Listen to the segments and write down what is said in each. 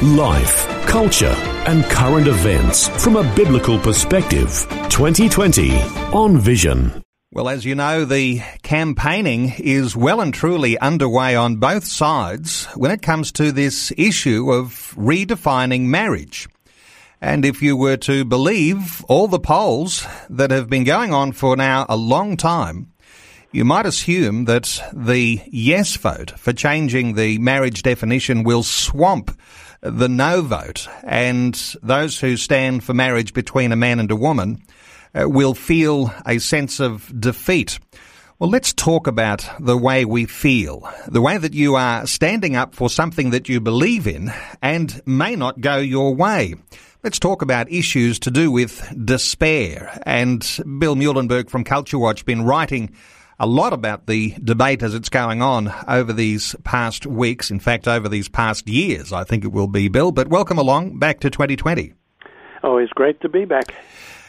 Life, culture, and current events from a biblical perspective. 2020 on Vision. Well, as you know, the campaigning is well and truly underway on both sides when it comes to this issue of redefining marriage. And if you were to believe all the polls that have been going on for now a long time, you might assume that the yes vote for changing the marriage definition will swamp the no vote, and those who stand for marriage between a man and a woman uh, will feel a sense of defeat. Well, let's talk about the way we feel, the way that you are standing up for something that you believe in and may not go your way. Let's talk about issues to do with despair. And Bill Muehlenberg from Culture Watch been writing a lot about the debate as it's going on over these past weeks. In fact, over these past years, I think it will be, Bill. But welcome along back to 2020. Oh, it's great to be back.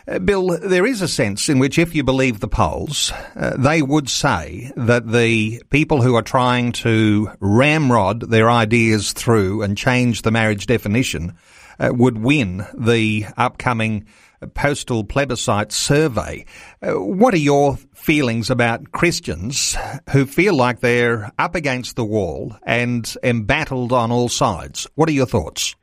Uh, Bill, there is a sense in which, if you believe the polls, uh, they would say that the people who are trying to ramrod their ideas through and change the marriage definition uh, would win the upcoming postal plebiscite survey. Uh, what are your feelings about Christians who feel like they're up against the wall and embattled on all sides? What are your thoughts?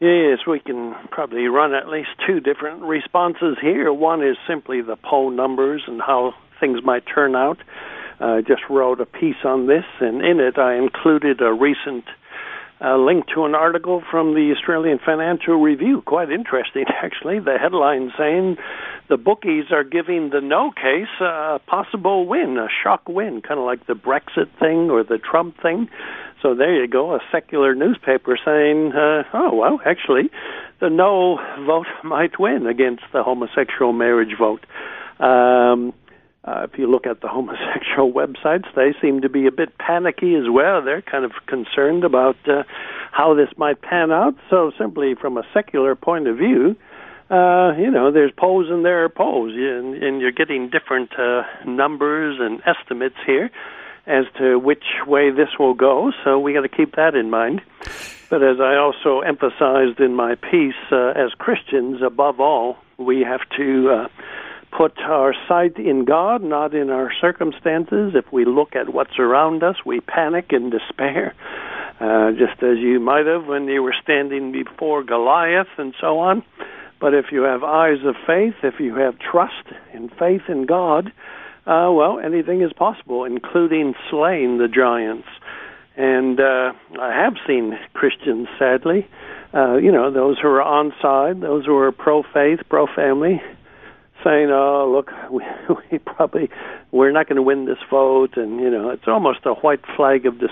Yes, we can probably run at least two different responses here. One is simply the poll numbers and how things might turn out. I just wrote a piece on this, and in it I included a recent a link to an article from the Australian Financial Review. Quite interesting, actually. The headline saying the bookies are giving the no case a possible win, a shock win, kind of like the Brexit thing or the Trump thing. So there you go, a secular newspaper saying, uh, oh, well, actually, the no vote might win against the homosexual marriage vote. Um, uh, if you look at the homosexual websites, they seem to be a bit panicky as well. They're kind of concerned about uh, how this might pan out. So, simply from a secular point of view, uh, you know, there's polls and there are polls, and, and you're getting different uh, numbers and estimates here as to which way this will go. So we got to keep that in mind. But as I also emphasized in my piece, uh, as Christians, above all, we have to uh, put our sight in God, not in our circumstances. If we look at what's around us, we panic and despair, uh, just as you might have when you were standing before Goliath and so on. But if you have eyes of faith, if you have trust and faith in God, uh, well, anything is possible, including slaying the giants. And uh, I have seen Christians, sadly, uh, you know, those who are on side, those who are pro faith, pro family, saying, "Oh, look, we, we probably we're not going to win this vote," and you know, it's almost a white flag of this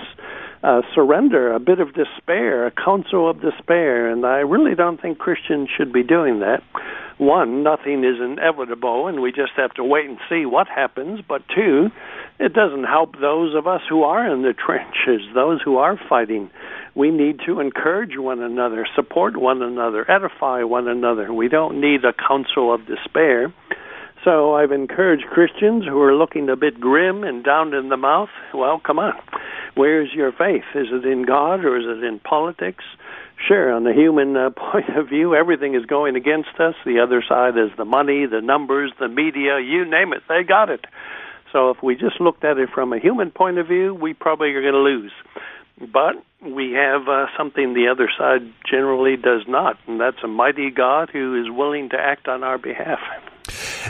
uh, surrender, a bit of despair, a counsel of despair, and I really don't think Christians should be doing that. One, nothing is inevitable, and we just have to wait and see what happens. But two, it doesn't help those of us who are in the trenches, those who are fighting we need to encourage one another, support one another, edify one another. We don't need a council of despair. So I've encouraged Christians who are looking a bit grim and down in the mouth, well, come on. Where's your faith? Is it in God or is it in politics? Sure, on the human uh, point of view, everything is going against us. The other side is the money, the numbers, the media, you name it, they got it. So if we just looked at it from a human point of view, we probably are going to lose. But we have uh, something the other side generally does not, and that's a mighty God who is willing to act on our behalf.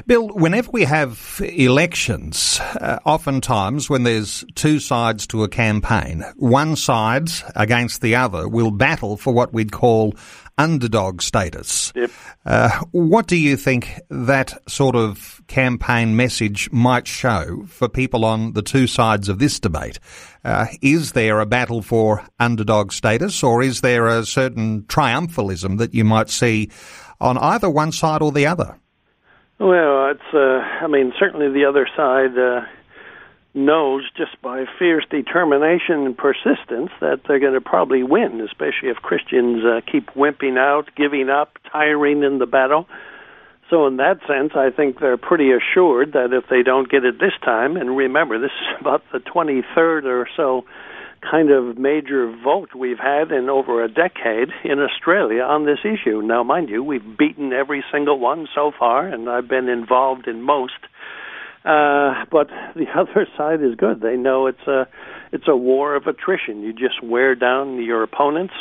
Bill, whenever we have elections, uh, oftentimes when there's two sides to a campaign, one side against the other will battle for what we'd call underdog status. Yep. Uh, what do you think that sort of campaign message might show for people on the two sides of this debate? Uh, is there a battle for underdog status, or is there a certain triumphalism that you might see on either one side or the other? Well, it's, uh, I mean, certainly the other side uh, knows just by fierce determination and persistence that they're going to probably win, especially if Christians uh, keep wimping out, giving up, tiring in the battle. So, in that sense, I think they're pretty assured that if they don't get it this time, and remember, this is about the 23rd or so kind of major vote we've had in over a decade in Australia on this issue. Now, mind you, we've beaten every single one so far, and I've been involved in most. Uh, but the other side is good. They know it's a it's a war of attrition. You just wear down your opponents.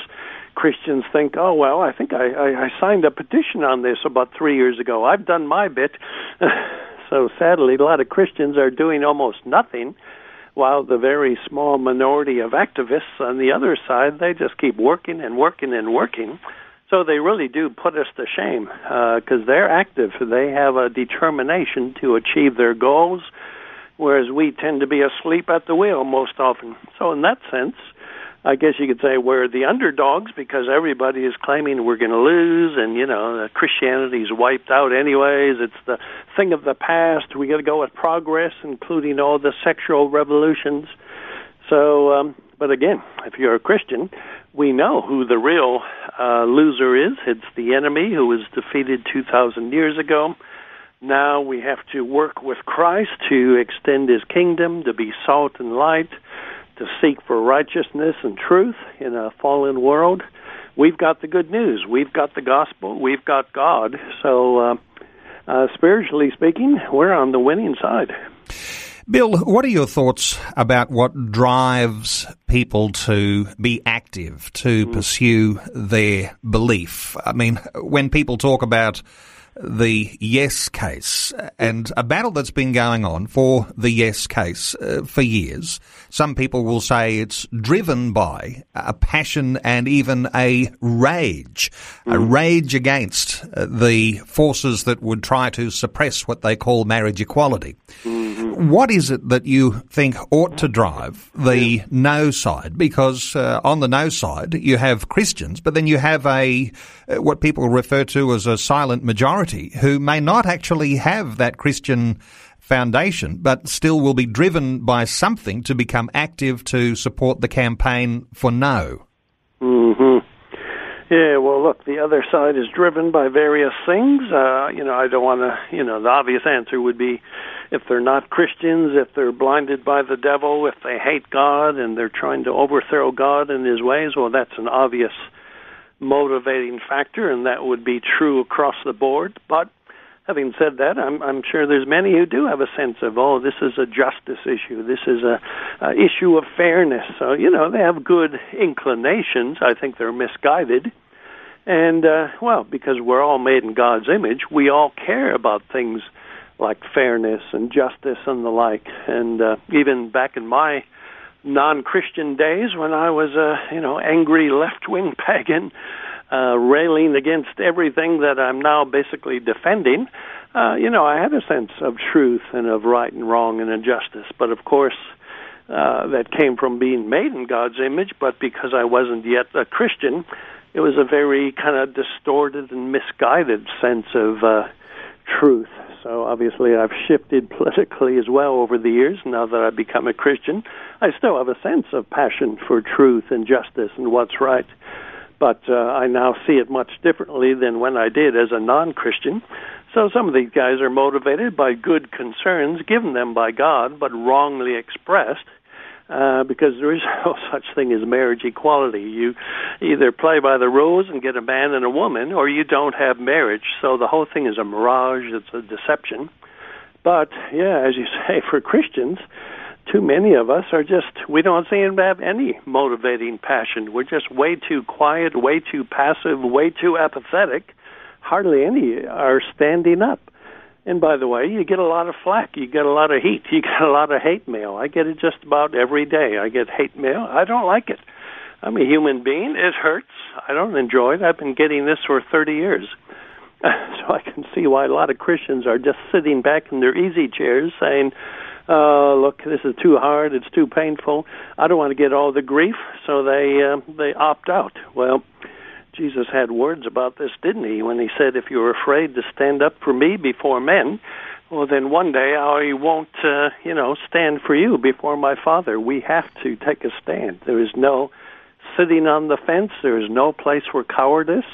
Christians think, oh well, I think I, I, I signed a petition on this about three years ago. I've done my bit. so sadly, a lot of Christians are doing almost nothing while the very small minority of activists on the other side, they just keep working and working and working. So they really do put us to shame because uh, they're active. They have a determination to achieve their goals, whereas we tend to be asleep at the wheel most often. So in that sense, I guess you could say we're the underdogs because everybody is claiming we're going to lose, and you know Christianity's wiped out anyways. It's the thing of the past. We got to go with progress, including all the sexual revolutions. So, um, but again, if you're a Christian, we know who the real uh, loser is. It's the enemy who was defeated 2,000 years ago. Now we have to work with Christ to extend His kingdom, to be salt and light to seek for righteousness and truth in a fallen world. We've got the good news. We've got the gospel. We've got God. So, uh, uh, spiritually speaking, we're on the winning side. Bill, what are your thoughts about what drives people to be active, to mm. pursue their belief? I mean, when people talk about the yes case and a battle that's been going on for the yes case uh, for years. Some people will say it's driven by a passion and even a rage, mm. a rage against uh, the forces that would try to suppress what they call marriage equality. Mm-hmm. What is it that you think ought to drive the no side? Because uh, on the no side, you have Christians, but then you have a uh, what people refer to as a silent majority who may not actually have that Christian foundation, but still will be driven by something to become active to support the campaign for no. Hmm. Yeah. Well, look, the other side is driven by various things. Uh, you know, I don't want to. You know, the obvious answer would be if they're not Christians, if they're blinded by the devil, if they hate God and they're trying to overthrow God and His ways. Well, that's an obvious motivating factor, and that would be true across the board. But having said that, I'm, I'm sure there's many who do have a sense of, oh, this is a justice issue. This is a, a issue of fairness. So you know they have good inclinations. I think they're misguided. And uh, well, because we're all made in God's image, we all care about things like fairness and justice and the like. And uh, even back in my non-Christian days when I was a you know angry left-wing pagan, uh, railing against everything that I'm now basically defending. Uh, you know, I had a sense of truth and of right and wrong and injustice, but of course. Uh, that came from being made in God's image, but because I wasn't yet a Christian, it was a very kind of distorted and misguided sense of uh, truth. So obviously, I've shifted politically as well over the years. Now that I've become a Christian, I still have a sense of passion for truth and justice and what's right. But uh, I now see it much differently than when I did as a non-Christian. So some of these guys are motivated by good concerns given them by God, but wrongly expressed uh, because there is no such thing as marriage equality. You either play by the rules and get a man and a woman, or you don't have marriage. So the whole thing is a mirage. It's a deception. But yeah, as you say, for Christians, too many of us are just we don't seem to have any motivating passion. We're just way too quiet, way too passive, way too apathetic. Hardly any are standing up. And by the way, you get a lot of flack, you get a lot of heat, you get a lot of hate mail. I get it just about every day. I get hate mail. I don't like it. I'm a human being. It hurts. I don't enjoy it. I've been getting this for 30 years. so I can see why a lot of Christians are just sitting back in their easy chairs saying, uh, look, this is too hard, it's too painful. I don't want to get all the grief, so they uh, they opt out. Well, Jesus had words about this, didn't he, when he said, If you're afraid to stand up for me before men, well, then one day I won't, uh, you know, stand for you before my Father. We have to take a stand. There is no sitting on the fence, there is no place for cowardice.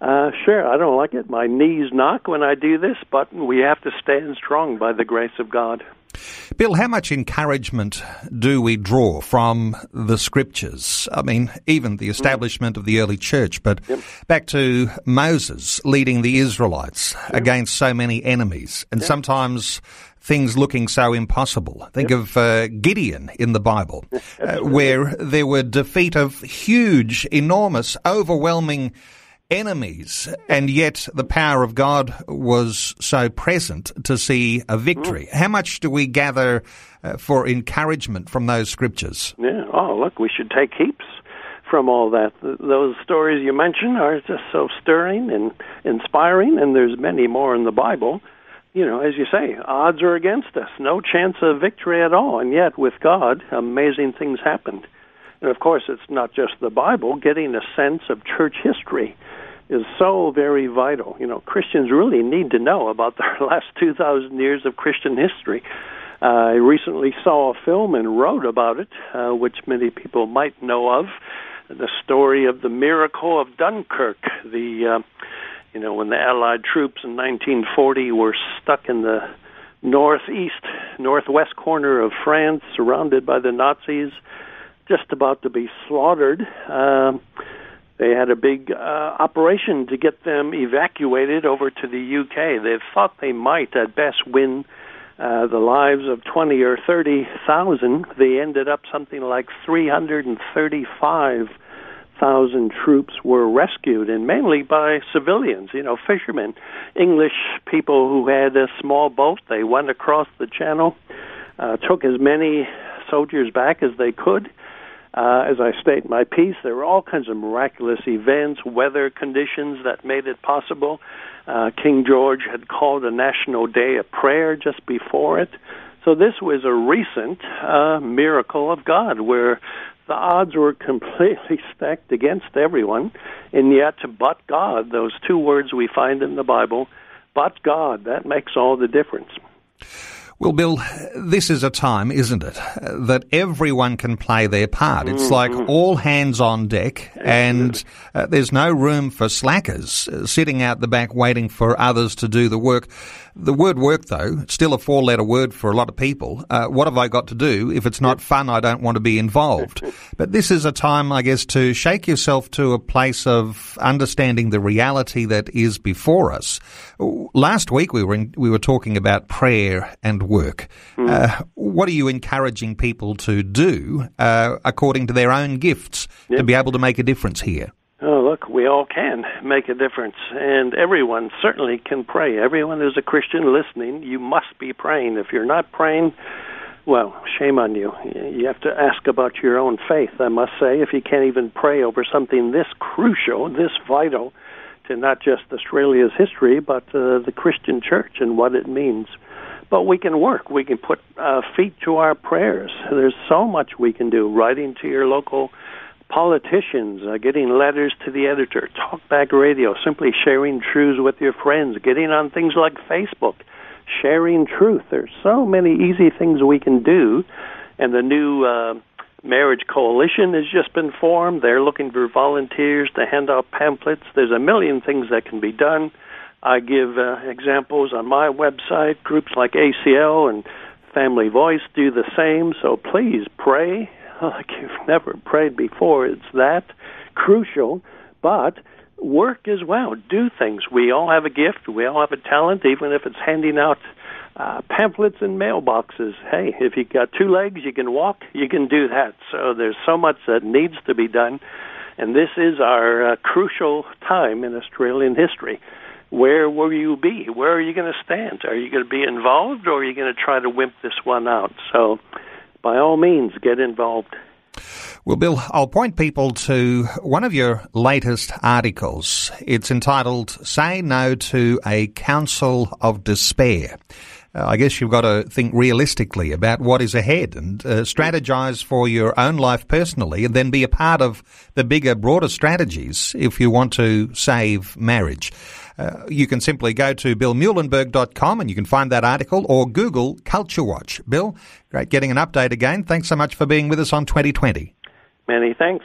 Uh, sure, I don't like it. My knees knock when I do this, but we have to stand strong by the grace of God. Bill, how much encouragement do we draw from the scriptures? I mean, even the establishment mm. of the early church, but yep. back to Moses leading the Israelites yep. against so many enemies, and yep. sometimes things looking so impossible. Think of uh, Gideon in the Bible, uh, where there were defeat of huge, enormous, overwhelming enemies, and yet the power of God was so present to see a victory. Mm. How much do we gather uh, for encouragement from those scriptures? Yeah. Oh, look, we should take heaps from all that. Those stories you mentioned are just so stirring and inspiring, and there's many more in the Bible. You know, as you say, odds are against us. No chance of victory at all. And yet, with God, amazing things happened. And of course, it's not just the Bible. Getting a sense of church history is so very vital. You know, Christians really need to know about the last 2,000 years of Christian history. Uh, I recently saw a film and wrote about it, uh, which many people might know of. The story of the miracle of Dunkirk. The, uh, you know, when the Allied troops in 1940 were stuck in the northeast, northwest corner of France, surrounded by the Nazis, just about to be slaughtered. Uh, they had a big uh, operation to get them evacuated over to the UK. They thought they might, at best, win uh, the lives of 20 or 30,000. They ended up something like 335,000 troops were rescued, and mainly by civilians, you know, fishermen, English people who had a small boat. They went across the channel, uh, took as many soldiers back as they could uh, as I state in my piece, there were all kinds of miraculous events, weather conditions that made it possible. Uh, King George had called a national day of prayer just before it. So this was a recent uh, miracle of God where the odds were completely stacked against everyone, and yet, but God, those two words we find in the Bible, but God, that makes all the difference. Well, Bill, this is a time, isn't it, that everyone can play their part. It's mm-hmm. like all hands on deck, and uh, there's no room for slackers uh, sitting out the back waiting for others to do the work. The word work, though, it's still a four letter word for a lot of people. Uh, what have I got to do? If it's not fun, I don't want to be involved. But this is a time, I guess, to shake yourself to a place of understanding the reality that is before us. Last week we were in, we were talking about prayer and work. Mm. Uh, what are you encouraging people to do uh, according to their own gifts yep. to be able to make a difference here? Look, we all can make a difference, and everyone certainly can pray. Everyone who's a Christian listening, you must be praying. If you're not praying, well, shame on you. You have to ask about your own faith, I must say, if you can't even pray over something this crucial, this vital to not just Australia's history, but uh, the Christian church and what it means. But we can work. We can put uh, feet to our prayers. There's so much we can do. Writing to your local politicians, uh, getting letters to the editor, talkback radio, simply sharing truths with your friends, getting on things like Facebook, sharing truth. There's so many easy things we can do, and the new uh, marriage coalition has just been formed. They're looking for volunteers to hand out pamphlets. There's a million things that can be done. I give uh, examples on my website. Groups like ACL and Family Voice do the same. So please pray like you've never prayed before. It's that crucial, but work as well. Do things. We all have a gift. We all have a talent, even if it's handing out uh, pamphlets in mailboxes. Hey, if you got two legs, you can walk. You can do that. So there's so much that needs to be done, and this is our uh, crucial time in Australian history. Where will you be? Where are you going to stand? Are you going to be involved, or are you going to try to wimp this one out? So by all means, get involved. Well, Bill, I'll point people to one of your latest articles. It's entitled Say No to a Council of Despair. Uh, I guess you've got to think realistically about what is ahead and uh, strategize for your own life personally and then be a part of the bigger, broader strategies if you want to save marriage. Uh, you can simply go to billmuehlenberg.com and you can find that article or Google Culture Watch. Bill, great getting an update again. Thanks so much for being with us on 2020. Many thanks.